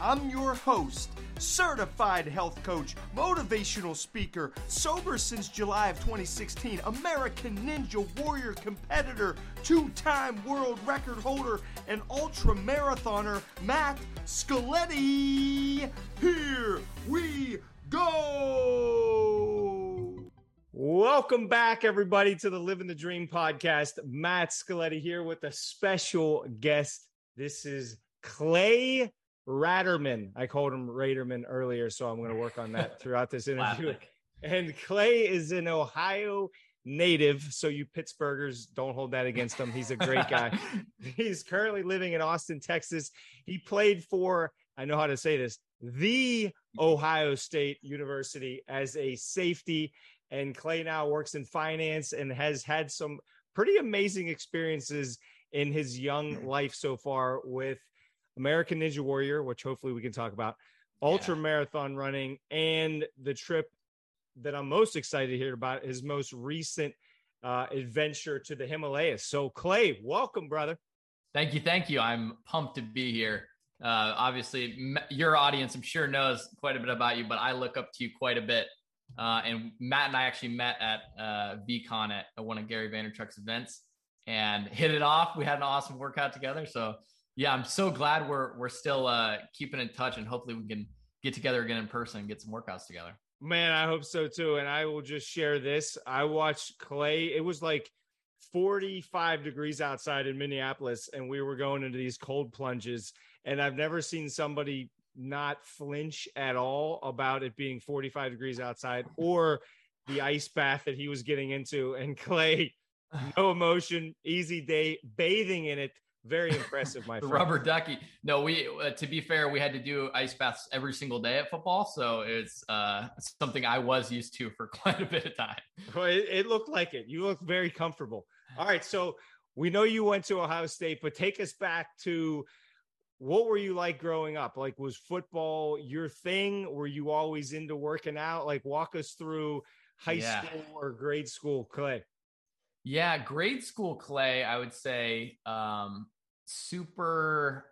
I'm your host, certified health coach, motivational speaker, sober since July of 2016, American Ninja Warrior competitor, two time world record holder, and ultra marathoner, Matt Scaletti. Here we go. Welcome back, everybody, to the Living the Dream podcast. Matt Scaletti here with a special guest. This is Clay Ratterman. I called him Raderman earlier, so I'm going to work on that throughout this interview. and Clay is an Ohio native, so you Pittsburghers don't hold that against him. He's a great guy. He's currently living in Austin, Texas. He played for, I know how to say this, the Ohio State University as a safety. And Clay now works in finance and has had some pretty amazing experiences in his young mm-hmm. life so far with American Ninja Warrior, which hopefully we can talk about, ultra yeah. marathon running, and the trip that I'm most excited to hear about his most recent uh, adventure to the Himalayas. So, Clay, welcome, brother. Thank you. Thank you. I'm pumped to be here. Uh, obviously, your audience, I'm sure, knows quite a bit about you, but I look up to you quite a bit. Uh, and Matt and I actually met at uh, VeeCon at one of Gary Vaynerchuk's events and hit it off. We had an awesome workout together. So yeah, I'm so glad we're we're still uh, keeping in touch, and hopefully we can get together again in person and get some workouts together. Man, I hope so too. And I will just share this. I watched Clay. It was like 45 degrees outside in Minneapolis, and we were going into these cold plunges. And I've never seen somebody not flinch at all about it being 45 degrees outside or the ice bath that he was getting into. And Clay, no emotion, easy day, bathing in it very impressive, my the friend. rubber ducky. No, we uh, to be fair, we had to do ice baths every single day at football, so it's uh, something I was used to for quite a bit of time. Well, it, it looked like it. You look very comfortable. All right, so we know you went to Ohio State, but take us back to what were you like growing up? Like, was football your thing? Were you always into working out? Like, walk us through high yeah. school or grade school, Clay. Yeah, grade school Clay, I would say um, super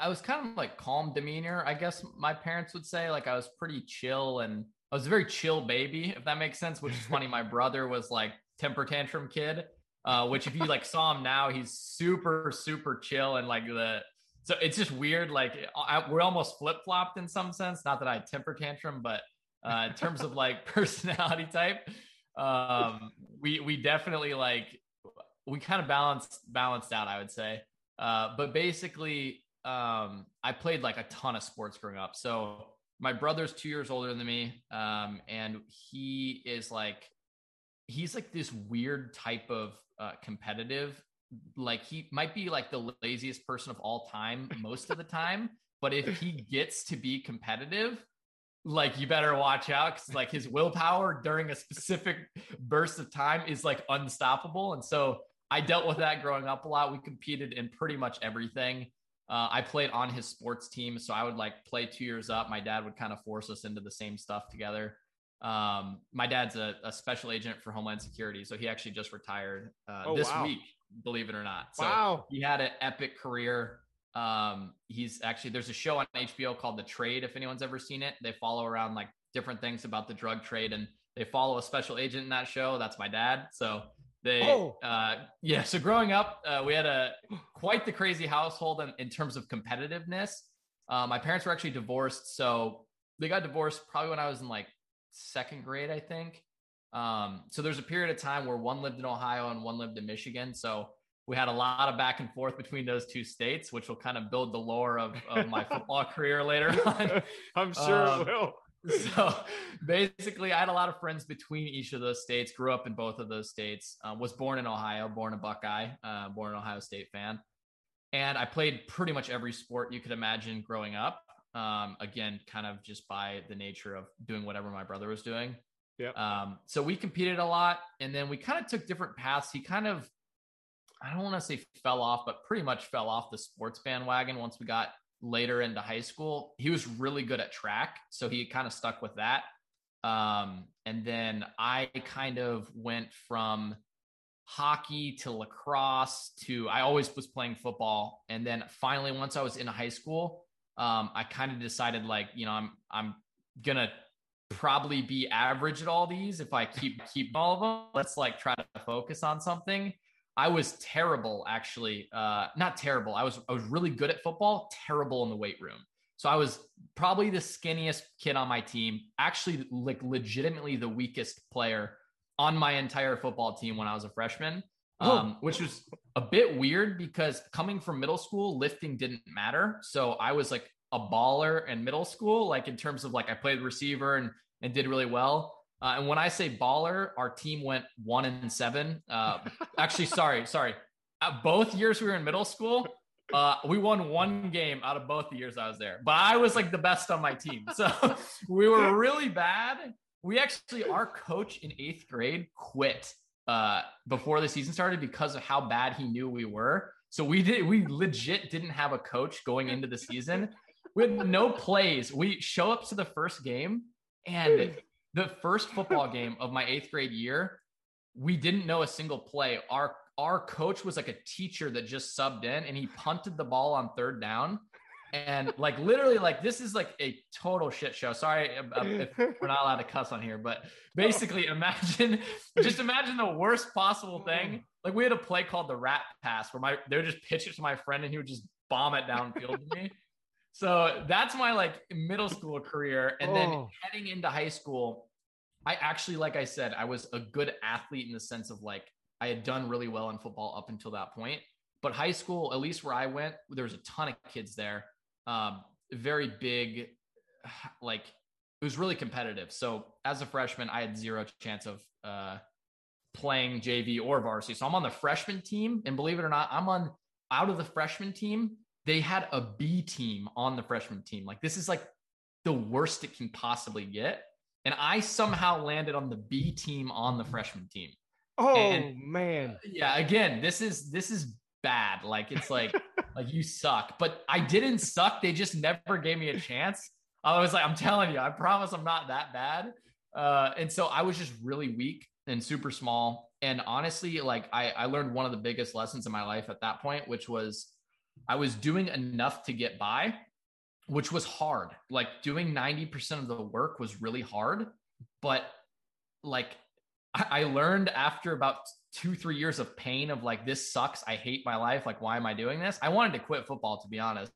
I was kind of like calm demeanor, I guess my parents would say. Like I was pretty chill and I was a very chill baby, if that makes sense, which is funny. My brother was like temper tantrum kid, uh, which if you like saw him now, he's super, super chill and like the so it's just weird. Like I, we're almost flip flopped in some sense. Not that I temper tantrum, but uh, in terms of like personality type, um, we we definitely like we kind of balanced balanced out. I would say. Uh, but basically, um, I played like a ton of sports growing up. So my brother's two years older than me, um, and he is like, he's like this weird type of uh, competitive. Like he might be like the laziest person of all time most of the time, but if he gets to be competitive, like you better watch out because like his willpower during a specific burst of time is like unstoppable. And so I dealt with that growing up a lot. We competed in pretty much everything. Uh, I played on his sports team, so I would like play two years up. My dad would kind of force us into the same stuff together. Um, my dad's a, a, special agent for Homeland Security, so he actually just retired uh, oh, this wow. week, believe it or not. So wow. he had an epic career. Um, he's actually there's a show on HBO called The Trade. If anyone's ever seen it, they follow around like different things about the drug trade, and they follow a special agent in that show. That's my dad. So they, oh. uh, yeah. So growing up, uh, we had a quite the crazy household in, in terms of competitiveness. Uh, my parents were actually divorced, so they got divorced probably when I was in like second grade, I think. Um, so there's a period of time where one lived in Ohio and one lived in Michigan. So we had a lot of back and forth between those two states, which will kind of build the lore of, of my football career later on. I'm sure um, it will. so basically, I had a lot of friends between each of those states. Grew up in both of those states. Uh, was born in Ohio, born a Buckeye, uh, born an Ohio State fan, and I played pretty much every sport you could imagine growing up. Um, again, kind of just by the nature of doing whatever my brother was doing. Yeah. Um, so we competed a lot, and then we kind of took different paths. He kind of, I don't want to say fell off, but pretty much fell off the sports bandwagon once we got later into high school. He was really good at track, so he kind of stuck with that. Um, and then I kind of went from hockey to lacrosse to I always was playing football. And then finally, once I was in high school, um, I kind of decided like, you know, I'm I'm gonna probably be average at all these if I keep keep all of them. Let's like try to focus on something. I was terrible actually. Uh, not terrible. I was I was really good at football, terrible in the weight room. So I was probably the skinniest kid on my team, actually like legitimately the weakest player on my entire football team when I was a freshman. Oh. Um, which was a bit weird because coming from middle school, lifting didn't matter. So I was like a baller in middle school, like in terms of like I played receiver and and did really well. Uh, and when I say baller, our team went one and seven. Uh, actually, sorry, sorry. Uh, both years we were in middle school, uh, we won one game out of both the years I was there. But I was like the best on my team, so we were really bad. We actually, our coach in eighth grade quit uh, before the season started because of how bad he knew we were. So we did, we legit didn't have a coach going into the season. We had no plays. We show up to the first game and the first football game of my eighth grade year, we didn't know a single play. Our our coach was like a teacher that just subbed in and he punted the ball on third down. And like literally, like this is like a total shit show. Sorry uh, uh, if we're not allowed to cuss on here, but basically, oh. imagine just imagine the worst possible thing. Mm. Like we had a play called the rat pass where my they would just pitch it to my friend and he would just bomb it downfield to me. So that's my like middle school career. And then oh. heading into high school, I actually, like I said, I was a good athlete in the sense of like I had done really well in football up until that point. But high school, at least where I went, there was a ton of kids there. Um, very big, like it was really competitive. So as a freshman, I had zero chance of uh, playing JV or varsity. So I'm on the freshman team, and believe it or not, I'm on out of the freshman team they had a B team on the freshman team. Like this is like the worst it can possibly get. And I somehow landed on the B team on the freshman team. Oh and, man. Uh, yeah, again, this is this is bad. Like it's like like you suck. But I didn't suck. They just never gave me a chance. I was like, I'm telling you, I promise I'm not that bad. Uh, and so I was just really weak and super small. And honestly, like I, I learned one of the biggest lessons in my life at that point, which was I was doing enough to get by, which was hard. Like doing 90% of the work was really hard. But like I, learned after about two, three years of pain of like, this sucks. I hate my life. Like, why am I doing this? I wanted to quit football, to be honest.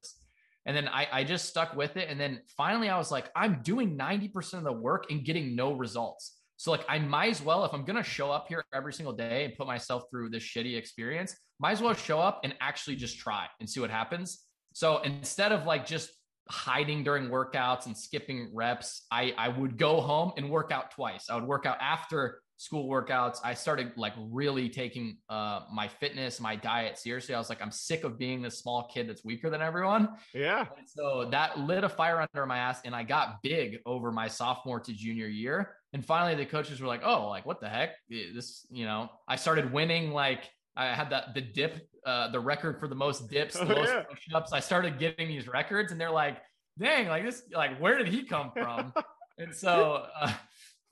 And then I, I just stuck with it. And then finally, I was like, I'm doing 90% of the work and getting no results. So like I might as well, if I'm gonna show up here every single day and put myself through this shitty experience, might as well show up and actually just try and see what happens. So instead of like just hiding during workouts and skipping reps, I, I would go home and work out twice. I would work out after school workouts. I started like really taking uh, my fitness, my diet seriously. I was like, I'm sick of being this small kid that's weaker than everyone. Yeah. And so that lit a fire under my ass, and I got big over my sophomore to junior year. And finally, the coaches were like, "Oh, like what the heck? This, you know." I started winning. Like I had that the dip, uh, the record for the most dips, the oh, most yeah. push-ups. I started getting these records, and they're like, "Dang, like this, like where did he come from?" and so. Uh,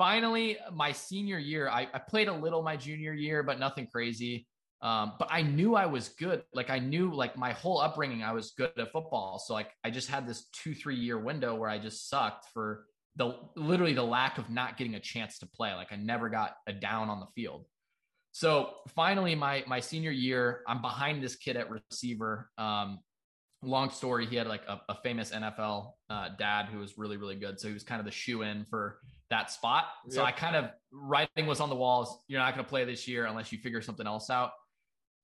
finally, my senior year, I, I, played a little my junior year, but nothing crazy. Um, but I knew I was good. Like I knew like my whole upbringing, I was good at football. So like I just had this two, three year window where I just sucked for the literally the lack of not getting a chance to play. Like I never got a down on the field. So finally, my my senior year, I'm behind this kid at receiver. Um, long story, he had like a, a famous NFL uh, dad who was really really good. So he was kind of the shoe in for that spot. So yep. I kind of writing was on the walls. You're not going to play this year unless you figure something else out.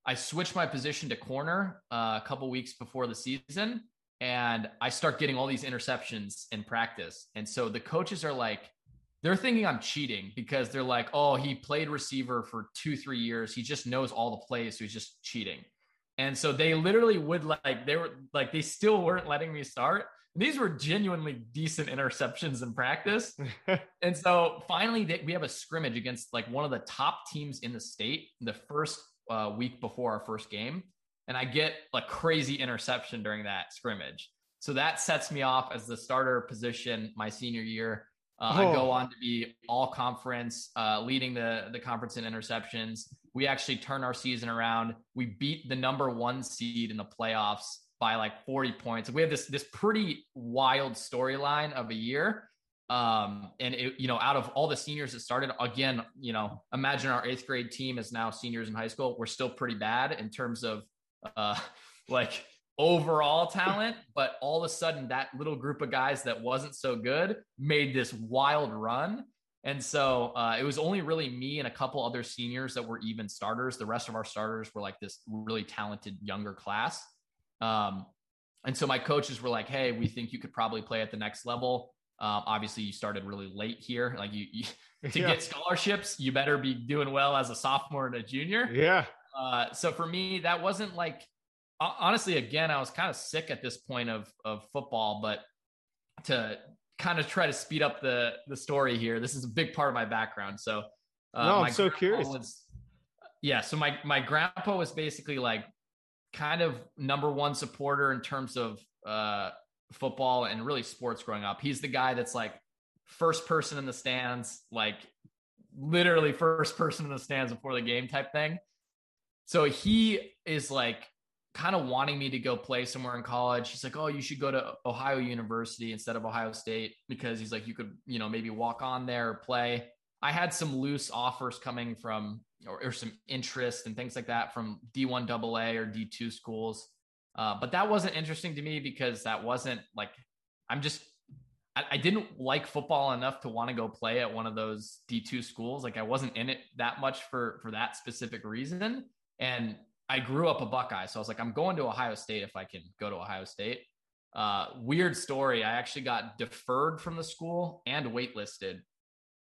I switched my position to corner uh, a couple weeks before the season, and I start getting all these interceptions in practice. And so the coaches are like, they're thinking I'm cheating because they're like, oh, he played receiver for two, three years. He just knows all the plays, so he's just cheating. And so they literally would like they were like they still weren't letting me start these were genuinely decent interceptions in practice. and so finally, they, we have a scrimmage against like one of the top teams in the state the first uh, week before our first game. And I get a crazy interception during that scrimmage. So that sets me off as the starter position my senior year. Uh, oh. I go on to be all conference, uh, leading the the conference in interceptions. We actually turn our season around. We beat the number one seed in the playoffs by like 40 points. We have this this pretty wild storyline of a year. Um, and it, you know, out of all the seniors that started, again, you know, imagine our eighth grade team is now seniors in high school. We're still pretty bad in terms of uh like overall talent, but all of a sudden that little group of guys that wasn't so good made this wild run. And so uh, it was only really me and a couple other seniors that were even starters. The rest of our starters were like this really talented younger class. Um, and so my coaches were like, "Hey, we think you could probably play at the next level." Um, obviously, you started really late here. Like you, you to yeah. get scholarships, you better be doing well as a sophomore and a junior. Yeah. Uh, so for me, that wasn't like honestly, again, I was kind of sick at this point of of football, but to kind of try to speed up the the story here, this is a big part of my background. So, uh, no, I'm so curious. Was, yeah, so my my grandpa was basically like kind of number one supporter in terms of uh, football and really sports growing up. He's the guy that's like first person in the stands, like literally first person in the stands before the game type thing. So he is like kind of wanting me to go play somewhere in college. He's like, "Oh, you should go to Ohio University instead of Ohio State because he's like you could, you know, maybe walk on there or play." I had some loose offers coming from or, or some interest and things like that from D1 AA or D2 schools. Uh, but that wasn't interesting to me because that wasn't like I'm just I, I didn't like football enough to want to go play at one of those D2 schools. Like I wasn't in it that much for for that specific reason. And I grew up a Buckeye, so I was like, I'm going to Ohio State if I can go to Ohio State. Uh, weird story. I actually got deferred from the school and waitlisted.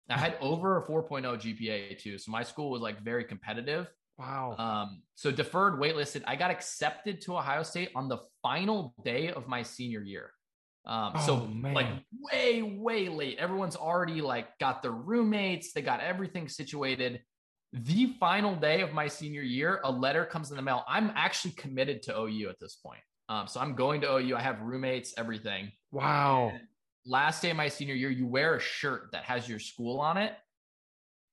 I had over a 4.0 GPA too, so my school was like very competitive. Wow. Um, so deferred, waitlisted. I got accepted to Ohio State on the final day of my senior year. Um, oh, so man. like way, way late. Everyone's already like got their roommates, they got everything situated the final day of my senior year, a letter comes in the mail. I'm actually committed to OU at this point. Um, so I'm going to OU. I have roommates, everything. Wow. And last day of my senior year, you wear a shirt that has your school on it.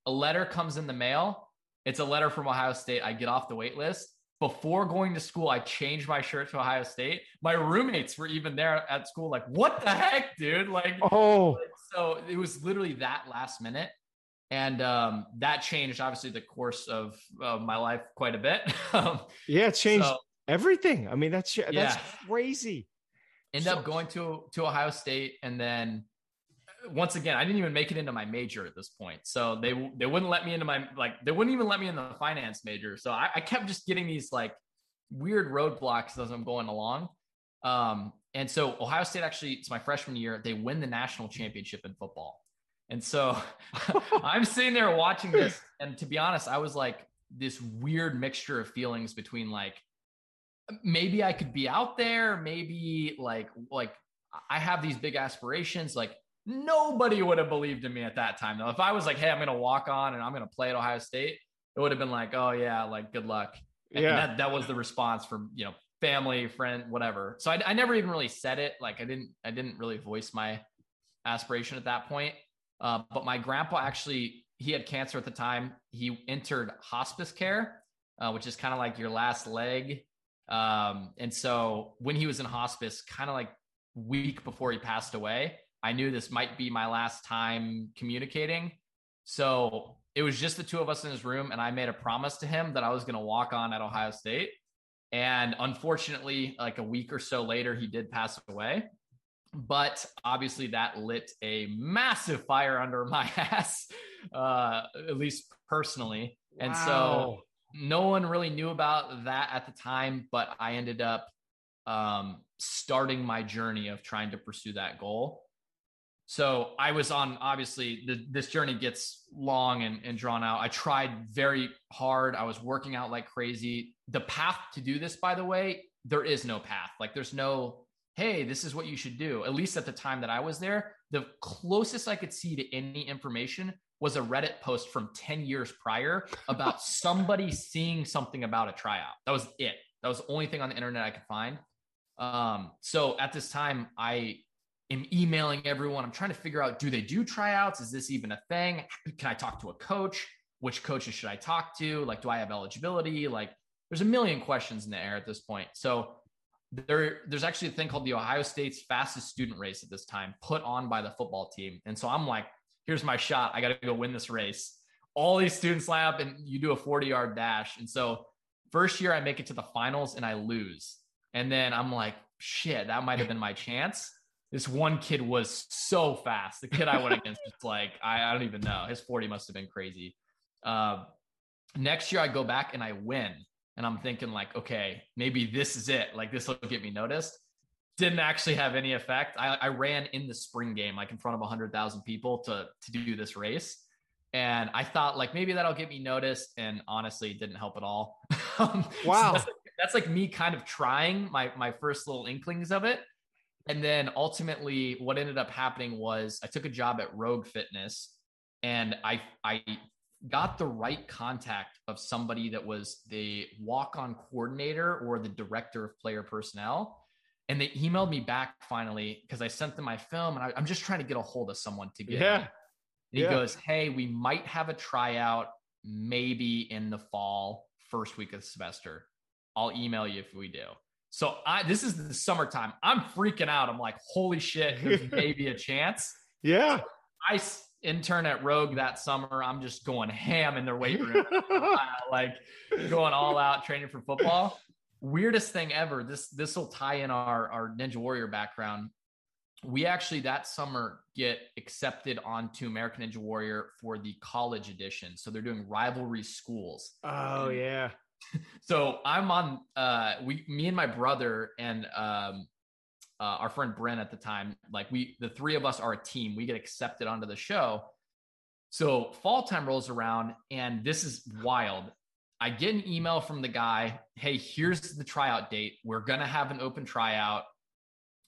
A letter comes in the mail. It's a letter from Ohio State. I get off the wait list. Before going to school, I changed my shirt to Ohio State. My roommates were even there at school, like, what the heck, dude? Like, oh, so it was literally that last minute and um, that changed obviously the course of, of my life quite a bit. Yeah, it changed so, everything. I mean, that's that's yeah. crazy. End so, up going to to Ohio State, and then once again, I didn't even make it into my major at this point. So they they wouldn't let me into my like they wouldn't even let me in the finance major. So I, I kept just getting these like weird roadblocks as I'm going along. Um, and so Ohio State actually, it's my freshman year, they win the national championship in football. And so I'm sitting there watching this. And to be honest, I was like this weird mixture of feelings between like, maybe I could be out there, maybe like, like I have these big aspirations. Like nobody would have believed in me at that time. Though, if I was like, Hey, I'm going to walk on and I'm going to play at Ohio State, it would have been like, Oh yeah, like good luck. And yeah. that, that was the response from, you know, family, friend, whatever. So I, I never even really said it. Like I didn't, I didn't really voice my aspiration at that point. Uh, but my grandpa actually, he had cancer at the time. He entered hospice care, uh, which is kind of like your last leg. Um, and so when he was in hospice, kind of like week before he passed away, I knew this might be my last time communicating. So it was just the two of us in his room, and I made a promise to him that I was going to walk on at Ohio State. And unfortunately, like a week or so later, he did pass away but obviously that lit a massive fire under my ass uh at least personally wow. and so no one really knew about that at the time but i ended up um starting my journey of trying to pursue that goal. So i was on obviously the, this journey gets long and, and drawn out. I tried very hard. I was working out like crazy. The path to do this by the way there is no path. Like there's no hey, this is what you should do. At least at the time that I was there, the closest I could see to any information was a Reddit post from 10 years prior about somebody seeing something about a tryout. That was it. That was the only thing on the internet I could find. Um, so at this time, I am emailing everyone. I'm trying to figure out do they do tryouts? Is this even a thing? Can I talk to a coach? Which coaches should I talk to? Like, do I have eligibility? Like, there's a million questions in the air at this point. So there, there's actually a thing called the Ohio State's fastest student race at this time, put on by the football team. And so I'm like, here's my shot. I got to go win this race. All these students line up and you do a 40 yard dash. And so first year I make it to the finals and I lose. And then I'm like, shit, that might have been my chance. This one kid was so fast. The kid I went against was like, I, I don't even know. His 40 must have been crazy. Uh, next year I go back and I win. And I'm thinking, like, okay, maybe this is it. Like, this will get me noticed. Didn't actually have any effect. I, I ran in the spring game, like in front of 100,000 people to, to do this race. And I thought, like, maybe that'll get me noticed. And honestly, didn't help at all. Um, wow. So that's like me kind of trying my my first little inklings of it. And then ultimately what ended up happening was I took a job at Rogue Fitness and I I got the right contact of somebody that was the walk-on coordinator or the director of player personnel. And they emailed me back finally because I sent them my film and I, am just trying to get a hold of someone to get. Yeah. He yeah. goes, Hey, we might have a tryout maybe in the fall, first week of the semester. I'll email you if we do. So I this is the summertime. I'm freaking out. I'm like, holy shit, there's maybe a chance. Yeah. So I intern at Rogue that summer. I'm just going ham in their weight room, like going all out training for football. Weirdest thing ever. This this will tie in our our Ninja Warrior background. We actually that summer get accepted onto American Ninja Warrior for the college edition. So they're doing rivalry schools. Oh yeah so I'm on uh we me and my brother and um uh, our friend Brent at the time, like we the three of us are a team. We get accepted onto the show. So fall time rolls around and this is wild. I get an email from the guy, "Hey, here's the tryout date. We're going to have an open tryout."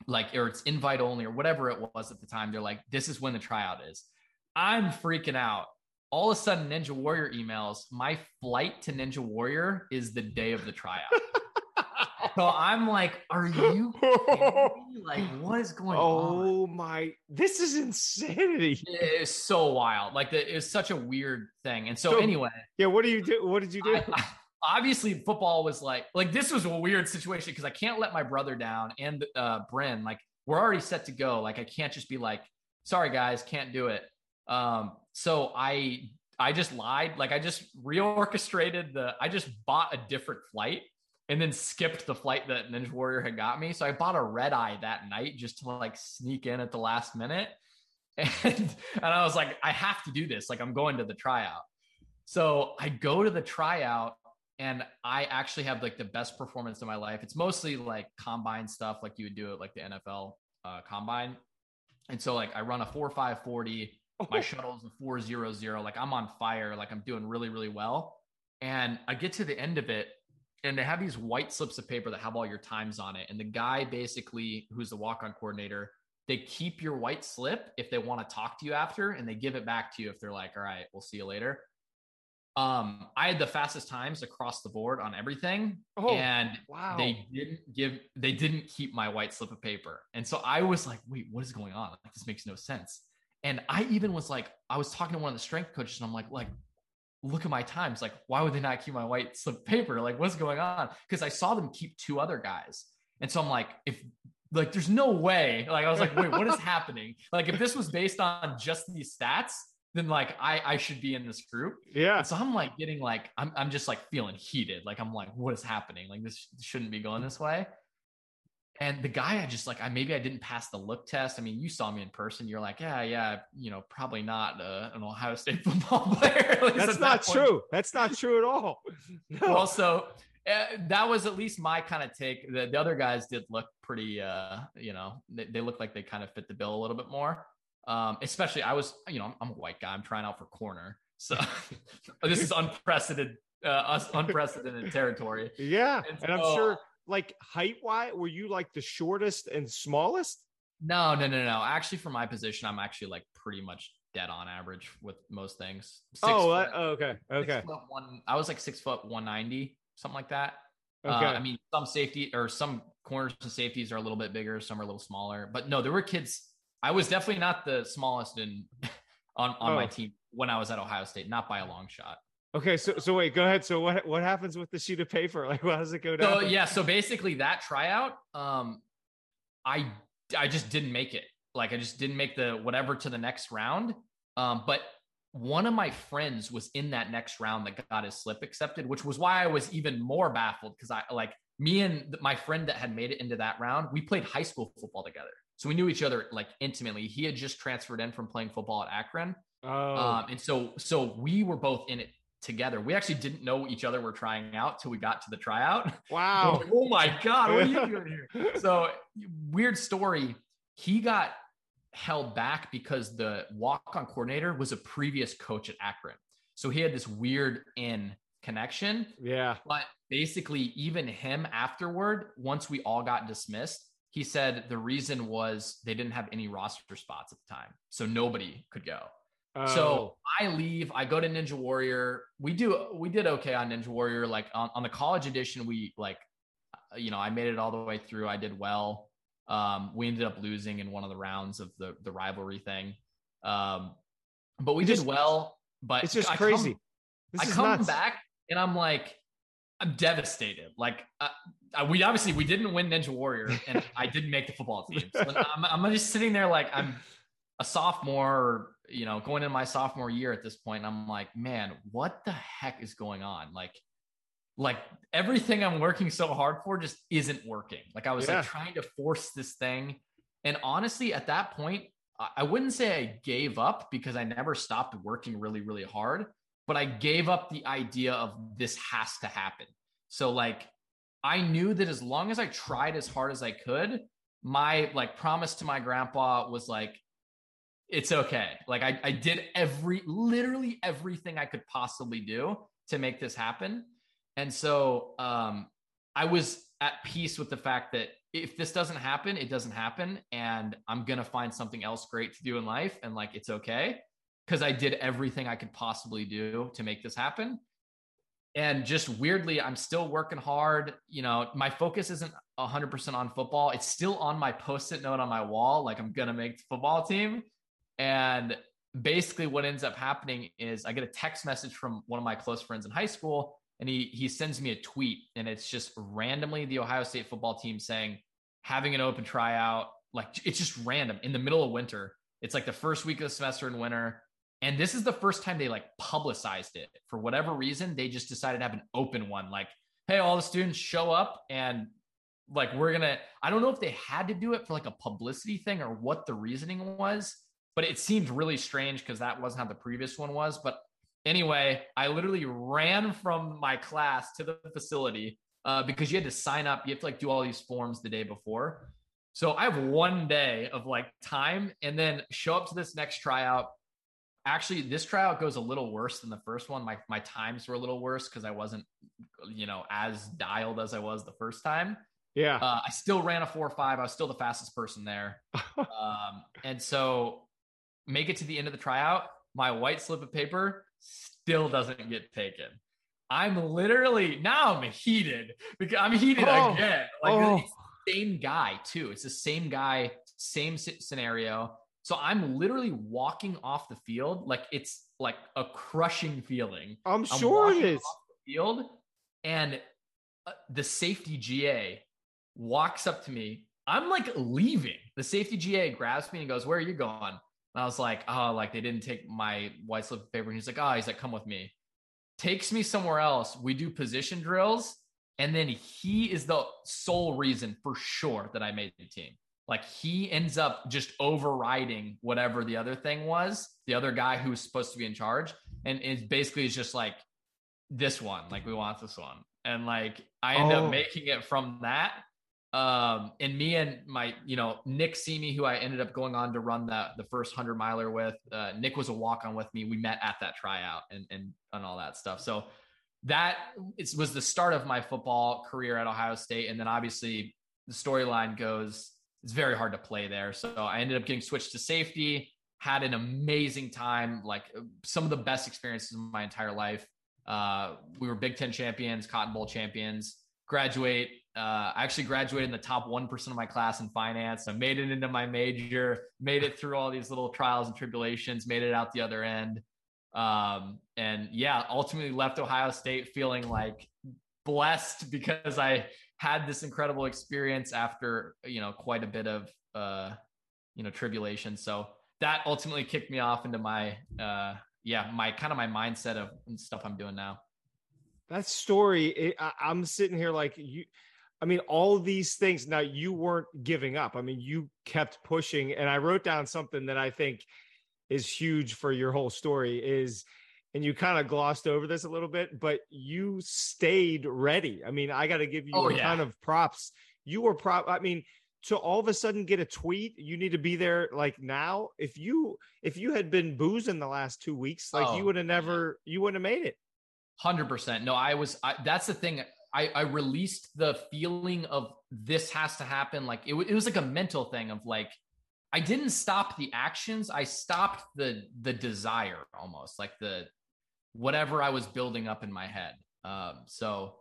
Like or it's invite only or whatever it was at the time. They're like, "This is when the tryout is." I'm freaking out all of a sudden Ninja Warrior emails, my flight to Ninja Warrior is the day of the tryout. so I'm like, are you like what is going oh on? Oh my, this is insanity. It is so wild. Like the, it's such a weird thing. And so, so, anyway, yeah, what do you do? What did you do? I, I, obviously football was like like this was a weird situation because I can't let my brother down and uh Bryn, like we're already set to go. Like I can't just be like, sorry guys, can't do it. Um, so I I just lied. Like I just reorchestrated the I just bought a different flight and then skipped the flight that Ninja Warrior had got me. So I bought a red eye that night just to like sneak in at the last minute. And and I was like, I have to do this. Like I'm going to the tryout. So I go to the tryout and I actually have like the best performance of my life. It's mostly like combine stuff, like you would do it like the NFL uh, combine. And so like I run a four five forty my shuttle's a 400. Like I'm on fire. Like I'm doing really, really well. And I get to the end of it and they have these white slips of paper that have all your times on it. And the guy basically, who's the walk on coordinator, they keep your white slip if they want to talk to you after and they give it back to you if they're like, all right, we'll see you later. Um, I had the fastest times across the board on everything. Oh, and wow. they didn't give they didn't keep my white slip of paper. And so I was like, wait, what is going on? Like this makes no sense. And I even was like, I was talking to one of the strength coaches, and I'm like, like, look at my times. Like, why would they not keep my white slip paper? Like, what's going on? Because I saw them keep two other guys. And so I'm like, if like there's no way. Like I was like, wait, what is happening? Like if this was based on just these stats, then like I I should be in this group. Yeah. And so I'm like getting like I'm I'm just like feeling heated. Like I'm like, what is happening? Like this shouldn't be going this way. And the guy, I just like, I maybe I didn't pass the look test. I mean, you saw me in person. You're like, yeah, yeah, you know, probably not uh, an Ohio State football player. That's not that true. That's not true at all. No. Well, so uh, that was at least my kind of take. The, the other guys did look pretty, uh, you know, they, they looked like they kind of fit the bill a little bit more. Um, especially, I was, you know, I'm a white guy. I'm trying out for corner, so this is unprecedented, uh, unprecedented territory. Yeah, and, so, and I'm sure like height wise, were you like the shortest and smallest? No, no, no, no. Actually, for my position, I'm actually like pretty much dead on average with most things. Six oh, foot, uh, okay, okay. One, I was like six foot one ninety, something like that. Okay. Uh, I mean, some safety or some corners and safeties are a little bit bigger, some are a little smaller. But no, there were kids. I was definitely not the smallest in on on oh. my team when I was at Ohio State, not by a long shot. Okay, so so wait, go ahead. So what what happens with the sheet of paper? Like, how does it go down? So yeah, so basically that tryout, um, I I just didn't make it. Like, I just didn't make the whatever to the next round. Um, but one of my friends was in that next round that got his slip accepted, which was why I was even more baffled because I like me and my friend that had made it into that round. We played high school football together, so we knew each other like intimately. He had just transferred in from playing football at Akron, oh. um, and so so we were both in it together. We actually didn't know each other were trying out till we got to the tryout. Wow. Like, oh my God, what are you doing here? so weird story. He got held back because the walk-on coordinator was a previous coach at Akron. So he had this weird in connection. Yeah. But basically, even him afterward, once we all got dismissed, he said the reason was they didn't have any roster spots at the time. So nobody could go. Oh. So I leave, I go to Ninja Warrior. We do we did okay on Ninja Warrior. Like on, on the college edition, we like you know, I made it all the way through. I did well. Um, we ended up losing in one of the rounds of the the rivalry thing. Um, but we did just, well. But it's just I crazy. Come, I come nuts. back and I'm like, I'm devastated. Like, uh, we obviously we didn't win Ninja Warrior, and I didn't make the football team. So I'm, I'm just sitting there like I'm a sophomore, you know, going into my sophomore year at this point. I'm like, man, what the heck is going on? Like, like everything I'm working so hard for just isn't working. Like I was yeah. like trying to force this thing. And honestly, at that point, I wouldn't say I gave up because I never stopped working really, really hard, but I gave up the idea of this has to happen. So like I knew that as long as I tried as hard as I could, my like promise to my grandpa was like, it's okay. Like I, I did every literally everything I could possibly do to make this happen. And so um, I was at peace with the fact that if this doesn't happen, it doesn't happen. And I'm going to find something else great to do in life. And like, it's okay. Cause I did everything I could possibly do to make this happen. And just weirdly, I'm still working hard. You know, my focus isn't 100% on football. It's still on my post it note on my wall. Like, I'm going to make the football team. And basically, what ends up happening is I get a text message from one of my close friends in high school and he he sends me a tweet and it's just randomly the Ohio State football team saying having an open tryout like it's just random in the middle of winter. It's like the first week of the semester in winter and this is the first time they like publicized it. For whatever reason they just decided to have an open one like hey all the students show up and like we're gonna i don't know if they had to do it for like a publicity thing or what the reasoning was but it seemed really strange because that wasn't how the previous one was but Anyway, I literally ran from my class to the facility uh, because you had to sign up. You have to like do all these forms the day before. So I have one day of like time and then show up to this next tryout. Actually, this tryout goes a little worse than the first one. My my times were a little worse because I wasn't, you know, as dialed as I was the first time. Yeah. Uh, I still ran a four or five. I was still the fastest person there. um, and so make it to the end of the tryout. My white slip of paper still doesn't get taken. I'm literally now I'm heated because I'm heated oh, again. Like oh. same guy too. It's the same guy, same scenario. So I'm literally walking off the field like it's like a crushing feeling. I'm, I'm sure it is. field and uh, the safety GA walks up to me. I'm like leaving. The safety GA grabs me and goes, "Where are you going?" And I was like, oh, like they didn't take my white slip of paper. And he's like, oh, he's like, come with me. Takes me somewhere else. We do position drills. And then he is the sole reason for sure that I made the team. Like he ends up just overriding whatever the other thing was, the other guy who was supposed to be in charge. And it basically is just like this one, like we want this one. And like I end oh. up making it from that um, and me and my, you know, Nick Semi, who I ended up going on to run the the first hundred miler with. Uh, Nick was a walk on with me. We met at that tryout and and and all that stuff. So that was the start of my football career at Ohio State. And then obviously the storyline goes, it's very hard to play there. So I ended up getting switched to safety. Had an amazing time, like some of the best experiences of my entire life. Uh, we were Big Ten champions, Cotton Bowl champions graduate. Uh, I actually graduated in the top 1% of my class in finance. I made it into my major, made it through all these little trials and tribulations, made it out the other end. Um, and yeah, ultimately left Ohio State feeling like blessed because I had this incredible experience after, you know, quite a bit of, uh, you know, tribulation. So that ultimately kicked me off into my, uh, yeah, my kind of my mindset of stuff I'm doing now. That story, it, I, I'm sitting here like you, I mean, all these things. Now, you weren't giving up. I mean, you kept pushing. And I wrote down something that I think is huge for your whole story is, and you kind of glossed over this a little bit, but you stayed ready. I mean, I got to give you oh, a yeah. ton of props. You were prop. I mean, to all of a sudden get a tweet, you need to be there like now. If you if you had been boozing the last two weeks, like oh, you would have never, you wouldn't have made it. Hundred percent. No, I was. I, that's the thing. I, I released the feeling of this has to happen. Like it, it was like a mental thing of like I didn't stop the actions. I stopped the the desire almost like the whatever I was building up in my head. Um, so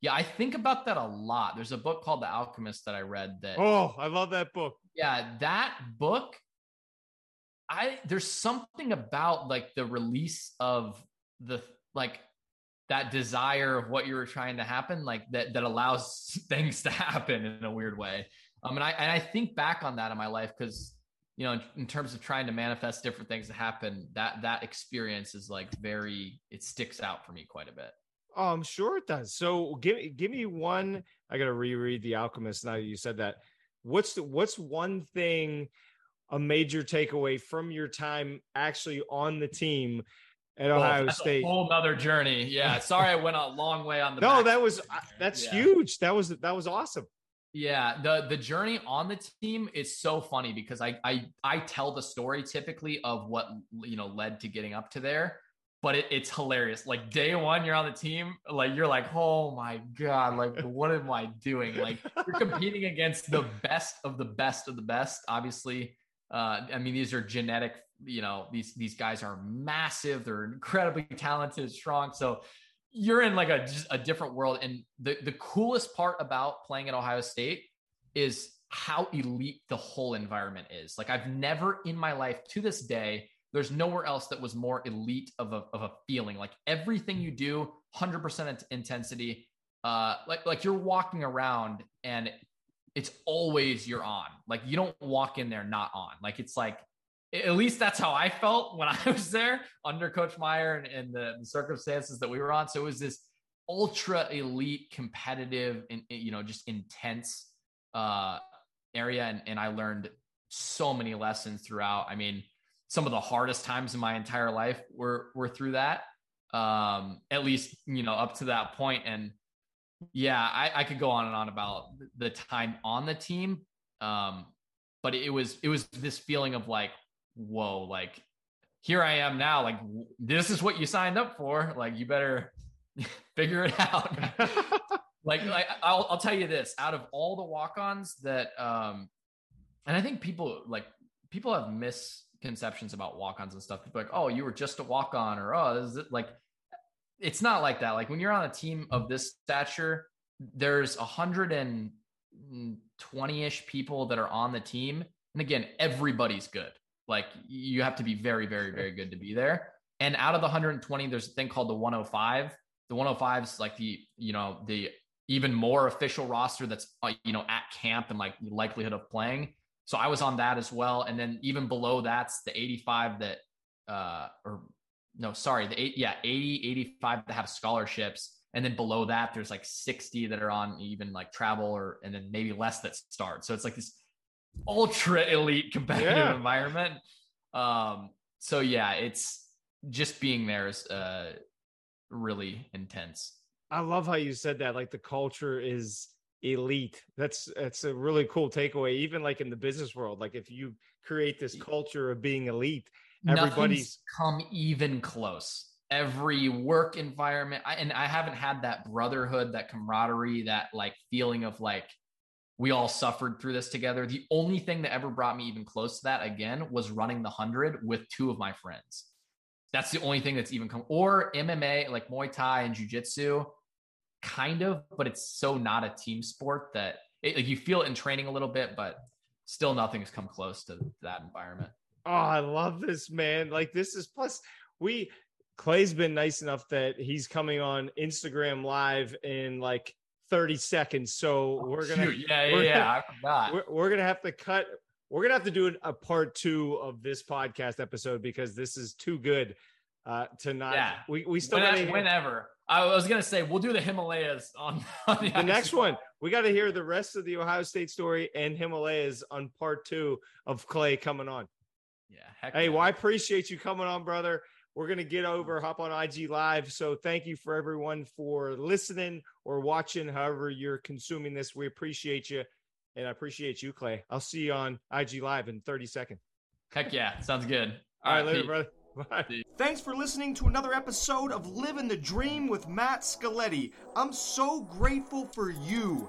yeah, I think about that a lot. There's a book called The Alchemist that I read that. Oh, I love that book. Yeah, that book. I there's something about like the release of the like that desire of what you were trying to happen, like that that allows things to happen in a weird way. Um, and I and I think back on that in my life because you know, in, in, terms of trying to manifest different things to happen, that that experience is like very it sticks out for me quite a bit. Oh, I'm sure it does. So give give me one. I got to reread The Alchemist now that you said that. What's the, what's one thing, a major takeaway from your time actually on the team at oh, Ohio State. whole other journey. Yeah. Sorry, I went a long way on the. no, that was uh, that's yeah. huge. That was that was awesome. Yeah, the the journey on the team is so funny because I I I tell the story typically of what you know led to getting up to there, but it, it's hilarious. Like day one, you're on the team, like you're like, oh my god, like what am I doing? Like you're competing against the best of the best of the best. Obviously, uh, I mean these are genetic you know these these guys are massive. They're incredibly talented strong. So you're in like a a different world. And the the coolest part about playing at ohio state is how elite the whole environment is. Like i've never in my life to this day there's nowhere else that was more elite of a, of a feeling. Like everything you do 100% intensity. Uh like like you're walking around and it's always you're on like you don't walk in there not on like it's like at least that's how I felt when I was there under Coach Meyer and, and the, the, circumstances that we were on. So it was this ultra elite, competitive, and you know, just intense uh, area, and, and I learned so many lessons throughout. I mean, some of the hardest times in my entire life were were through that. Um, at least you know up to that point, and yeah, I, I could go on and on about the time on the team. Um, but it was it was this feeling of like whoa, like here I am now. Like this is what you signed up for. Like you better figure it out. like, like I'll, I'll tell you this: out of all the walk-ons that, um, and I think people like people have misconceptions about walk-ons and stuff. People like, oh, you were just a walk-on, or oh, is it like? It's not like that. Like when you're on a team of this stature, there's hundred and twenty-ish people that are on the team, and again, everybody's good. Like you have to be very, very, very good to be there. And out of the 120, there's a thing called the 105. The 105 is like the, you know, the even more official roster that's, uh, you know, at camp and like likelihood of playing. So I was on that as well. And then even below that's the 85 that, uh, or no, sorry, the eight, yeah, 80, 85 that have scholarships. And then below that, there's like 60 that are on even like travel or, and then maybe less that start. So it's like this ultra elite competitive yeah. environment. Um, so yeah, it's just being there is uh, really intense. I love how you said that. Like the culture is elite. That's that's a really cool takeaway. Even like in the business world, like if you create this culture of being elite, everybody's Nothing's come even close. Every work environment, I, and I haven't had that brotherhood, that camaraderie, that like feeling of like we all suffered through this together. The only thing that ever brought me even close to that again was running the 100 with two of my friends. That's the only thing that's even come or MMA like Muay Thai and Jiu Jitsu. kind of, but it's so not a team sport that it, like you feel it in training a little bit, but still nothing's come close to that environment. Oh, I love this man. Like this is plus we Clay's been nice enough that he's coming on Instagram live in like 30 seconds. So Oh, we're gonna shoot. yeah, yeah, we're yeah. gonna- I forgot. we're, we're gonna have to cut we're gonna have to do a part two of this podcast episode because this is too good uh to not Yeah. we, we still Whenever, gotta whenever. I was gonna say we'll do the Himalayas on, on the, the next one we got to hear the rest of the ohio state story and himalayas on part two of clay coming on Yeah. Hey yeah. well i appreciate you coming on brother we're gonna get over hop on ig live so thank you for everyone for listening or watching however you're consuming this we appreciate you and i appreciate you clay i'll see you on ig live in 30 seconds Heck yeah. Sounds good. all right later Pete. brother bye Thanks for listening to another episode of Living the Dream with Matt Scaletti. I'm so grateful for you.